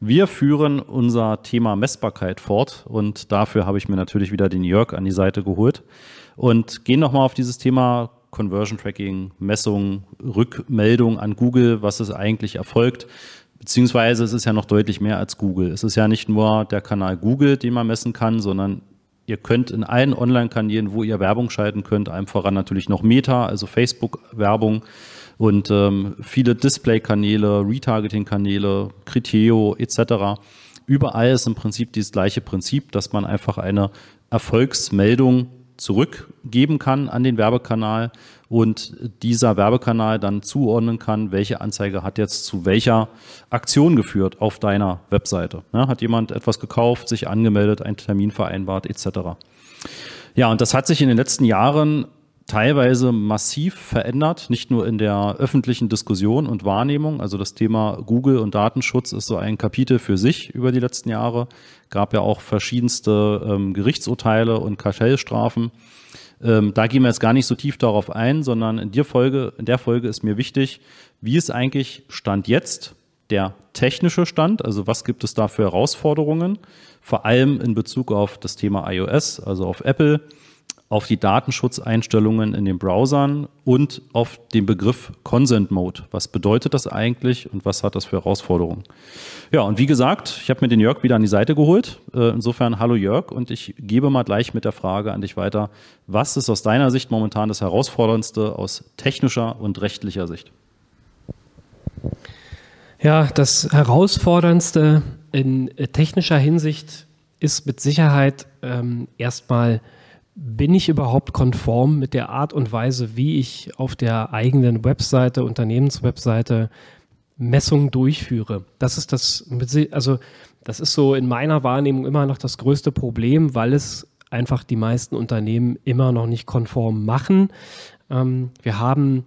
Wir führen unser Thema Messbarkeit fort und dafür habe ich mir natürlich wieder den Jörg an die Seite geholt und gehen nochmal auf dieses Thema Conversion Tracking, Messung, Rückmeldung an Google, was es eigentlich erfolgt. Beziehungsweise es ist ja noch deutlich mehr als Google. Es ist ja nicht nur der Kanal Google, den man messen kann, sondern ihr könnt in allen Online-Kanälen, wo ihr Werbung schalten könnt, einem voran natürlich noch Meta, also Facebook-Werbung und ähm, viele Display-Kanäle, Retargeting-Kanäle, Criteo etc. Überall ist im Prinzip dieses gleiche Prinzip, dass man einfach eine Erfolgsmeldung zurückgeben kann an den Werbekanal und dieser Werbekanal dann zuordnen kann, welche Anzeige hat jetzt zu welcher Aktion geführt auf deiner Webseite. Ja, hat jemand etwas gekauft, sich angemeldet, einen Termin vereinbart etc. Ja, und das hat sich in den letzten Jahren teilweise massiv verändert, nicht nur in der öffentlichen Diskussion und Wahrnehmung. Also das Thema Google und Datenschutz ist so ein Kapitel für sich über die letzten Jahre. Gab ja auch verschiedenste ähm, Gerichtsurteile und Kartellstrafen. Ähm, da gehen wir jetzt gar nicht so tief darauf ein, sondern in der Folge, in der Folge ist mir wichtig, wie ist eigentlich Stand jetzt der technische Stand, also was gibt es da für Herausforderungen, vor allem in Bezug auf das Thema iOS, also auf Apple auf die Datenschutzeinstellungen in den Browsern und auf den Begriff Consent Mode. Was bedeutet das eigentlich und was hat das für Herausforderungen? Ja, und wie gesagt, ich habe mir den Jörg wieder an die Seite geholt. Äh, insofern hallo Jörg und ich gebe mal gleich mit der Frage an dich weiter. Was ist aus deiner Sicht momentan das Herausforderndste aus technischer und rechtlicher Sicht? Ja, das Herausforderndste in äh, technischer Hinsicht ist mit Sicherheit ähm, erstmal bin ich überhaupt konform mit der Art und Weise, wie ich auf der eigenen Webseite, Unternehmenswebseite Messungen durchführe? Das ist das, also das ist so in meiner Wahrnehmung immer noch das größte Problem, weil es einfach die meisten Unternehmen immer noch nicht konform machen. Ähm, wir haben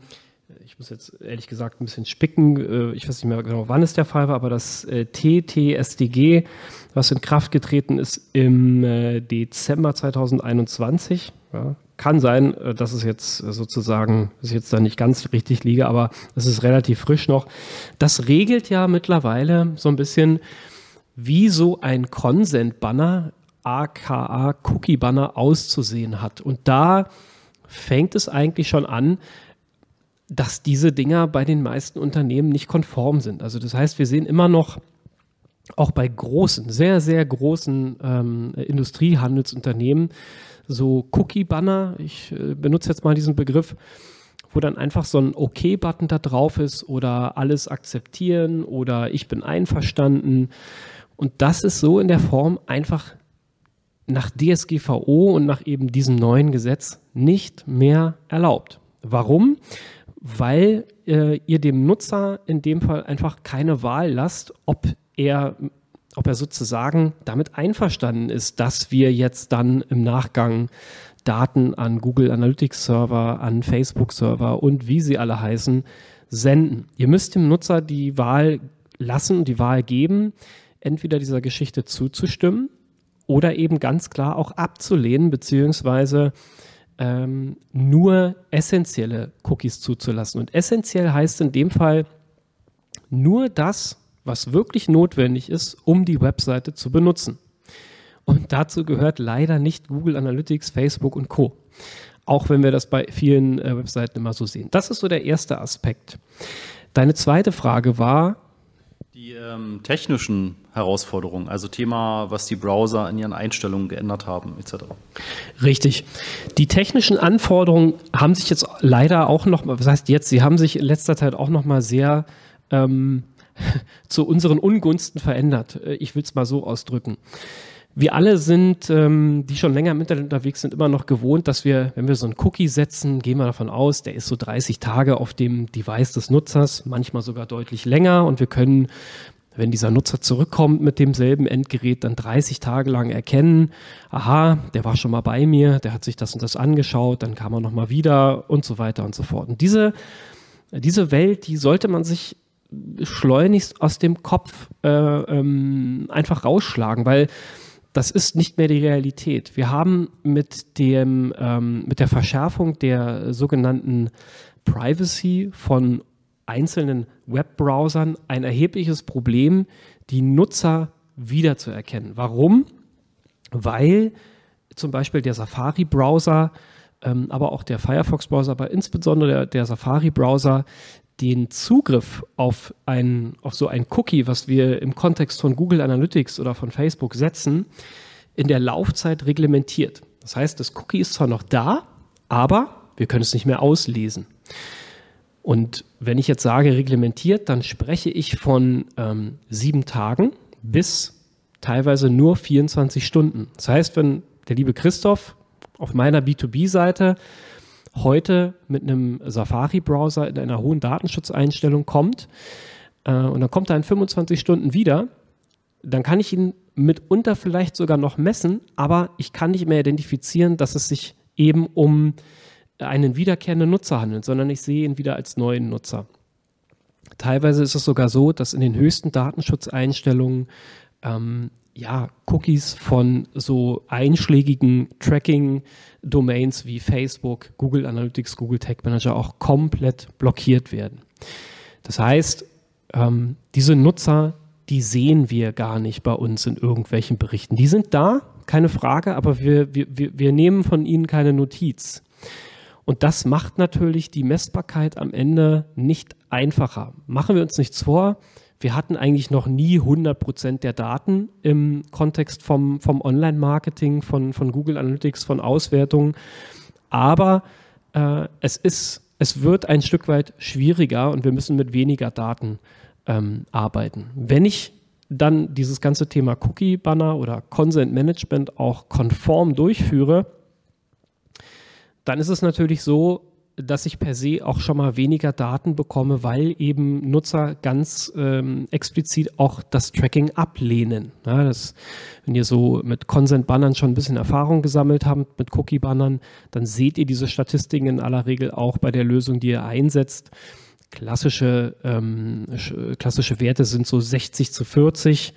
ich muss jetzt ehrlich gesagt ein bisschen spicken, äh, ich weiß nicht mehr genau, wann es der Fall war, aber das äh, TTSDG, was in Kraft getreten ist im äh, Dezember 2021, ja, kann sein, dass es jetzt sozusagen, dass ich jetzt da nicht ganz richtig liege, aber es ist relativ frisch noch. Das regelt ja mittlerweile so ein bisschen, wie so ein Consent-Banner, aka Cookie-Banner auszusehen hat. Und da fängt es eigentlich schon an, dass diese Dinger bei den meisten Unternehmen nicht konform sind. Also das heißt, wir sehen immer noch auch bei großen, sehr, sehr großen ähm, Industriehandelsunternehmen so Cookie-Banner, ich äh, benutze jetzt mal diesen Begriff, wo dann einfach so ein OK-Button da drauf ist oder alles akzeptieren oder ich bin einverstanden. Und das ist so in der Form einfach nach DSGVO und nach eben diesem neuen Gesetz nicht mehr erlaubt. Warum? Weil äh, ihr dem Nutzer in dem Fall einfach keine Wahl lasst, ob er, ob er sozusagen damit einverstanden ist, dass wir jetzt dann im Nachgang Daten an Google Analytics Server, an Facebook Server und wie sie alle heißen, senden. Ihr müsst dem Nutzer die Wahl lassen und die Wahl geben, entweder dieser Geschichte zuzustimmen oder eben ganz klar auch abzulehnen, beziehungsweise ähm, nur essentielle Cookies zuzulassen. Und essentiell heißt in dem Fall nur das, was wirklich notwendig ist, um die Webseite zu benutzen. Und dazu gehört leider nicht Google Analytics, Facebook und Co. Auch wenn wir das bei vielen äh, Webseiten immer so sehen. Das ist so der erste Aspekt. Deine zweite Frage war, die ähm, technischen Herausforderungen, also Thema, was die Browser in ihren Einstellungen geändert haben, etc. Richtig. Die technischen Anforderungen haben sich jetzt leider auch noch mal, was heißt jetzt, sie haben sich in letzter Zeit auch noch mal sehr ähm, zu unseren Ungunsten verändert. Äh, ich will es mal so ausdrücken wir alle sind, ähm, die schon länger im Internet unterwegs sind, immer noch gewohnt, dass wir, wenn wir so einen Cookie setzen, gehen wir davon aus, der ist so 30 Tage auf dem Device des Nutzers, manchmal sogar deutlich länger und wir können, wenn dieser Nutzer zurückkommt mit demselben Endgerät, dann 30 Tage lang erkennen, aha, der war schon mal bei mir, der hat sich das und das angeschaut, dann kam er nochmal wieder und so weiter und so fort. Und diese, diese Welt, die sollte man sich schleunigst aus dem Kopf äh, ähm, einfach rausschlagen, weil das ist nicht mehr die Realität. Wir haben mit, dem, ähm, mit der Verschärfung der sogenannten Privacy von einzelnen Webbrowsern ein erhebliches Problem, die Nutzer wiederzuerkennen. Warum? Weil zum Beispiel der Safari-Browser, ähm, aber auch der Firefox-Browser, aber insbesondere der, der Safari-Browser den Zugriff auf, ein, auf so ein Cookie, was wir im Kontext von Google Analytics oder von Facebook setzen, in der Laufzeit reglementiert. Das heißt, das Cookie ist zwar noch da, aber wir können es nicht mehr auslesen. Und wenn ich jetzt sage reglementiert, dann spreche ich von ähm, sieben Tagen bis teilweise nur 24 Stunden. Das heißt, wenn der liebe Christoph auf meiner B2B-Seite heute mit einem Safari-Browser in einer hohen Datenschutzeinstellung kommt äh, und dann kommt er in 25 Stunden wieder, dann kann ich ihn mitunter vielleicht sogar noch messen, aber ich kann nicht mehr identifizieren, dass es sich eben um einen wiederkehrenden Nutzer handelt, sondern ich sehe ihn wieder als neuen Nutzer. Teilweise ist es sogar so, dass in den höchsten Datenschutzeinstellungen ähm, ja, Cookies von so einschlägigen Tracking-Domains wie Facebook, Google Analytics, Google Tag Manager auch komplett blockiert werden. Das heißt, ähm, diese Nutzer, die sehen wir gar nicht bei uns in irgendwelchen Berichten. Die sind da, keine Frage, aber wir, wir, wir nehmen von ihnen keine Notiz. Und das macht natürlich die Messbarkeit am Ende nicht einfacher. Machen wir uns nichts vor. Wir hatten eigentlich noch nie 100 Prozent der Daten im Kontext vom, vom Online-Marketing, von, von Google Analytics, von Auswertungen. Aber äh, es ist, es wird ein Stück weit schwieriger und wir müssen mit weniger Daten ähm, arbeiten. Wenn ich dann dieses ganze Thema Cookie-Banner oder Consent Management auch konform durchführe, dann ist es natürlich so, dass ich per se auch schon mal weniger Daten bekomme, weil eben Nutzer ganz ähm, explizit auch das Tracking ablehnen. Ja, das, wenn ihr so mit Consent-Bannern schon ein bisschen Erfahrung gesammelt habt, mit Cookie-Bannern, dann seht ihr diese Statistiken in aller Regel auch bei der Lösung, die ihr einsetzt. Klassische, ähm, klassische Werte sind so 60 zu 40,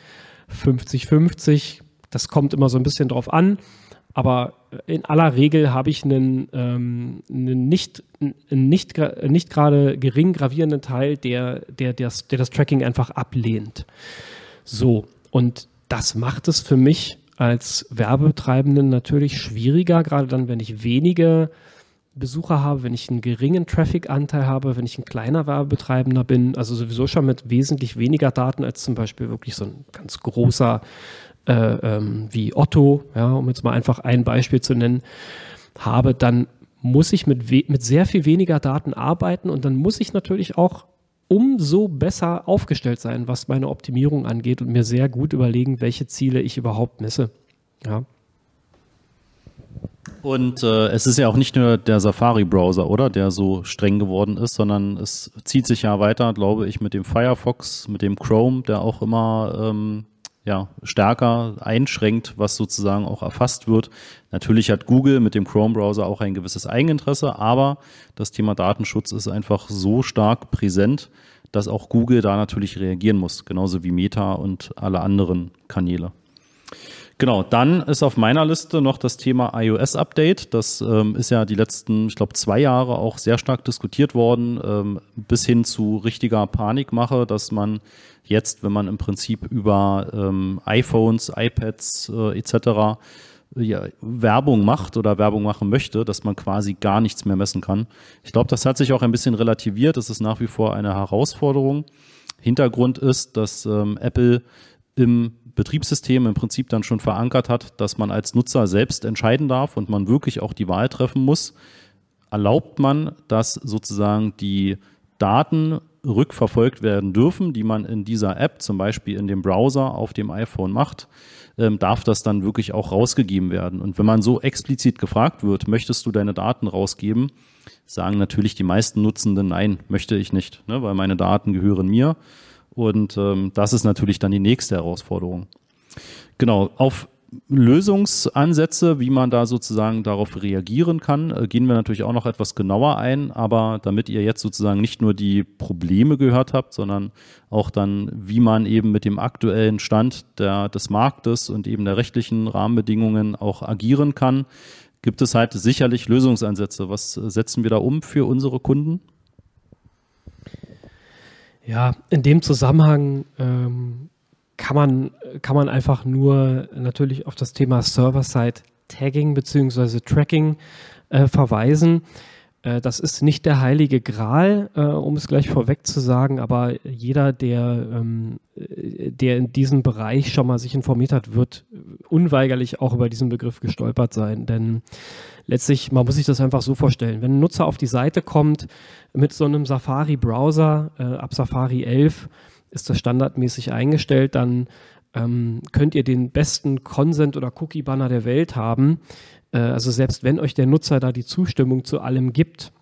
50, 50. Das kommt immer so ein bisschen drauf an. Aber in aller Regel habe ich einen, ähm, einen nicht, nicht, nicht gerade gering gravierenden Teil, der, der, der, das, der das Tracking einfach ablehnt. So, und das macht es für mich als Werbetreibenden natürlich schwieriger, gerade dann, wenn ich wenige Besucher habe, wenn ich einen geringen Traffic-Anteil habe, wenn ich ein kleiner Werbetreibender bin, also sowieso schon mit wesentlich weniger Daten als zum Beispiel wirklich so ein ganz großer äh, ähm, wie Otto, ja, um jetzt mal einfach ein Beispiel zu nennen, habe, dann muss ich mit, mit sehr viel weniger Daten arbeiten und dann muss ich natürlich auch umso besser aufgestellt sein, was meine Optimierung angeht und mir sehr gut überlegen, welche Ziele ich überhaupt messe. Ja. Und äh, es ist ja auch nicht nur der Safari-Browser, oder, der so streng geworden ist, sondern es zieht sich ja weiter, glaube ich, mit dem Firefox, mit dem Chrome, der auch immer ähm, ja, stärker einschränkt, was sozusagen auch erfasst wird. Natürlich hat Google mit dem Chrome-Browser auch ein gewisses Eigeninteresse, aber das Thema Datenschutz ist einfach so stark präsent, dass auch Google da natürlich reagieren muss, genauso wie Meta und alle anderen Kanäle. Genau, dann ist auf meiner Liste noch das Thema iOS-Update. Das ähm, ist ja die letzten, ich glaube, zwei Jahre auch sehr stark diskutiert worden, ähm, bis hin zu richtiger Panikmache, dass man jetzt, wenn man im Prinzip über ähm, iPhones, iPads äh, etc. Ja, Werbung macht oder Werbung machen möchte, dass man quasi gar nichts mehr messen kann. Ich glaube, das hat sich auch ein bisschen relativiert. Es ist nach wie vor eine Herausforderung. Hintergrund ist, dass ähm, Apple im Betriebssystem im Prinzip dann schon verankert hat, dass man als Nutzer selbst entscheiden darf und man wirklich auch die Wahl treffen muss, erlaubt man, dass sozusagen die Daten rückverfolgt werden dürfen, die man in dieser App, zum Beispiel in dem Browser auf dem iPhone macht, ähm, darf das dann wirklich auch rausgegeben werden. Und wenn man so explizit gefragt wird, möchtest du deine Daten rausgeben, sagen natürlich die meisten Nutzenden, nein, möchte ich nicht, ne, weil meine Daten gehören mir. Und ähm, das ist natürlich dann die nächste Herausforderung. Genau, auf Lösungsansätze, wie man da sozusagen darauf reagieren kann, äh, gehen wir natürlich auch noch etwas genauer ein. Aber damit ihr jetzt sozusagen nicht nur die Probleme gehört habt, sondern auch dann, wie man eben mit dem aktuellen Stand der, des Marktes und eben der rechtlichen Rahmenbedingungen auch agieren kann, gibt es halt sicherlich Lösungsansätze. Was setzen wir da um für unsere Kunden? Ja, in dem Zusammenhang ähm, kann, man, kann man einfach nur natürlich auf das Thema Server-Side-Tagging bzw. Tracking äh, verweisen. Äh, das ist nicht der heilige Gral, äh, um es gleich vorweg zu sagen, aber jeder, der, ähm, äh, der in diesem Bereich schon mal sich informiert hat, wird unweigerlich auch über diesen Begriff gestolpert sein. Denn letztlich, man muss sich das einfach so vorstellen, wenn ein Nutzer auf die Seite kommt mit so einem Safari-Browser, äh, ab Safari 11 ist das standardmäßig eingestellt, dann ähm, könnt ihr den besten Consent- oder Cookie-Banner der Welt haben. Äh, also selbst wenn euch der Nutzer da die Zustimmung zu allem gibt,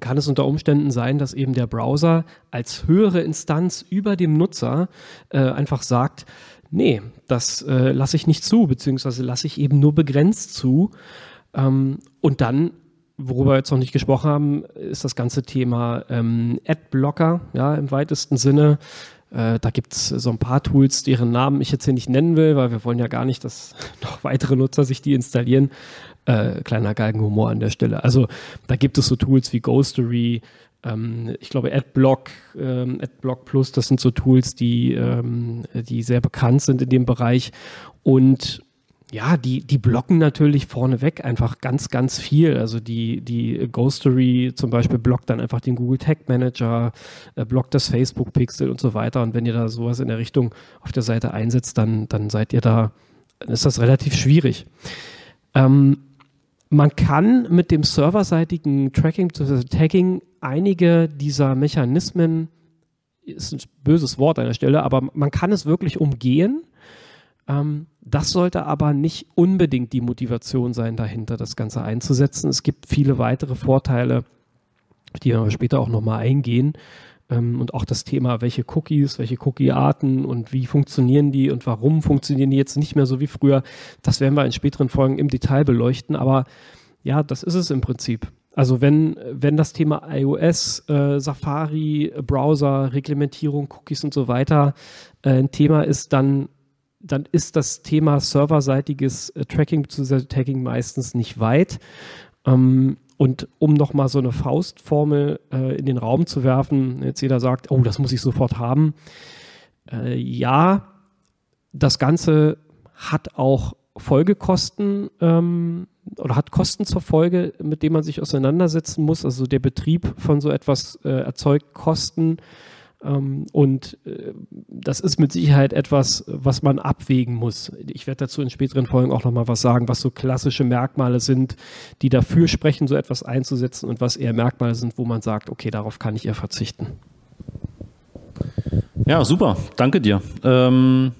kann es unter Umständen sein, dass eben der Browser als höhere Instanz über dem Nutzer äh, einfach sagt, nee, das äh, lasse ich nicht zu, beziehungsweise lasse ich eben nur begrenzt zu. Ähm, und dann, worüber wir jetzt noch nicht gesprochen haben, ist das ganze Thema ähm, Adblocker, ja, im weitesten Sinne. Äh, da gibt es so ein paar Tools, deren Namen ich jetzt hier nicht nennen will, weil wir wollen ja gar nicht, dass noch weitere Nutzer sich die installieren. Äh, kleiner Galgenhumor an der Stelle. Also da gibt es so Tools wie Ghostery, ähm, ich glaube Adblock, ähm, Adblock Plus, das sind so Tools, die, ähm, die sehr bekannt sind in dem Bereich. Und ja, die, die blocken natürlich vorneweg einfach ganz, ganz viel. Also die, die Ghostery zum Beispiel blockt dann einfach den Google Tag Manager, äh, blockt das Facebook Pixel und so weiter. Und wenn ihr da sowas in der Richtung auf der Seite einsetzt, dann, dann seid ihr da, dann ist das relativ schwierig. Ähm, man kann mit dem serverseitigen Tracking bzw. Tagging einige dieser Mechanismen, ist ein böses Wort an der Stelle, aber man kann es wirklich umgehen ähm, das sollte aber nicht unbedingt die Motivation sein, dahinter das Ganze einzusetzen. Es gibt viele weitere Vorteile, die wir später auch nochmal eingehen. Ähm, und auch das Thema, welche Cookies, welche Cookie-Arten und wie funktionieren die und warum funktionieren die jetzt nicht mehr so wie früher, das werden wir in späteren Folgen im Detail beleuchten. Aber ja, das ist es im Prinzip. Also wenn, wenn das Thema iOS, äh, Safari, Browser, Reglementierung, Cookies und so weiter äh, ein Thema ist, dann dann ist das Thema serverseitiges äh, Tracking bzw. Tagging meistens nicht weit. Ähm, und um nochmal so eine Faustformel äh, in den Raum zu werfen, jetzt jeder sagt, oh, das muss ich sofort haben. Äh, ja, das Ganze hat auch Folgekosten ähm, oder hat Kosten zur Folge, mit denen man sich auseinandersetzen muss. Also der Betrieb von so etwas äh, erzeugt Kosten und äh, das ist mit Sicherheit etwas, was man abwägen muss. Ich werde dazu in späteren Folgen auch nochmal was sagen, was so klassische Merkmale sind, die dafür sprechen, so etwas einzusetzen und was eher Merkmale sind, wo man sagt, okay, darauf kann ich eher verzichten. Ja, super. Danke dir. Ähm,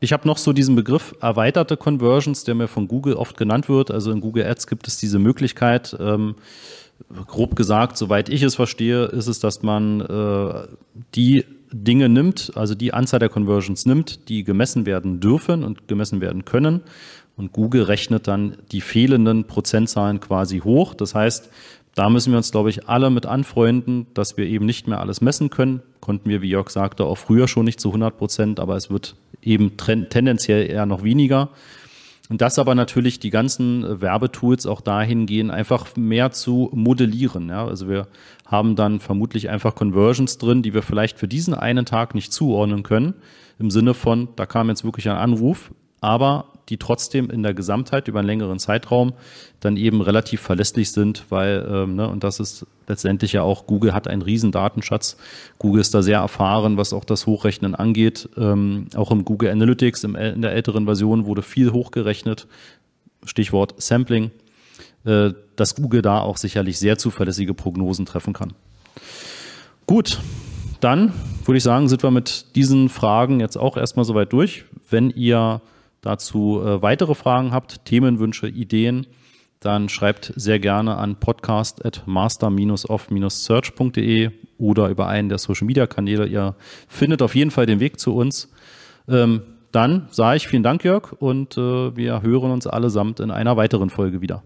ich habe noch so diesen Begriff erweiterte Conversions, der mir von Google oft genannt wird. Also in Google Ads gibt es diese Möglichkeit, ähm, grob gesagt, soweit ich es verstehe, ist es, dass man äh, die Dinge nimmt, also die Anzahl der Conversions nimmt, die gemessen werden dürfen und gemessen werden können. Und Google rechnet dann die fehlenden Prozentzahlen quasi hoch. Das heißt, da müssen wir uns, glaube ich, alle mit anfreunden, dass wir eben nicht mehr alles messen können. Konnten wir, wie Jörg sagte, auch früher schon nicht zu 100 Prozent, aber es wird eben tendenziell eher noch weniger. Und das aber natürlich die ganzen äh, Werbetools auch dahin gehen, einfach mehr zu modellieren. Ja? Also wir haben dann vermutlich einfach Conversions drin, die wir vielleicht für diesen einen Tag nicht zuordnen können. Im Sinne von, da kam jetzt wirklich ein Anruf, aber die trotzdem in der Gesamtheit über einen längeren Zeitraum dann eben relativ verlässlich sind, weil, ähm, ne, und das ist letztendlich ja auch, Google hat einen riesen Datenschatz. Google ist da sehr erfahren, was auch das Hochrechnen angeht. Ähm, auch im Google Analytics, im, in der älteren Version wurde viel hochgerechnet. Stichwort Sampling, äh, dass Google da auch sicherlich sehr zuverlässige Prognosen treffen kann. Gut, dann würde ich sagen, sind wir mit diesen Fragen jetzt auch erstmal soweit durch. Wenn ihr dazu äh, weitere Fragen habt, Themenwünsche, Ideen, dann schreibt sehr gerne an podcast at master-off-search.de oder über einen der Social Media Kanäle. Ihr findet auf jeden Fall den Weg zu uns. Ähm, dann sage ich vielen Dank, Jörg, und äh, wir hören uns allesamt in einer weiteren Folge wieder.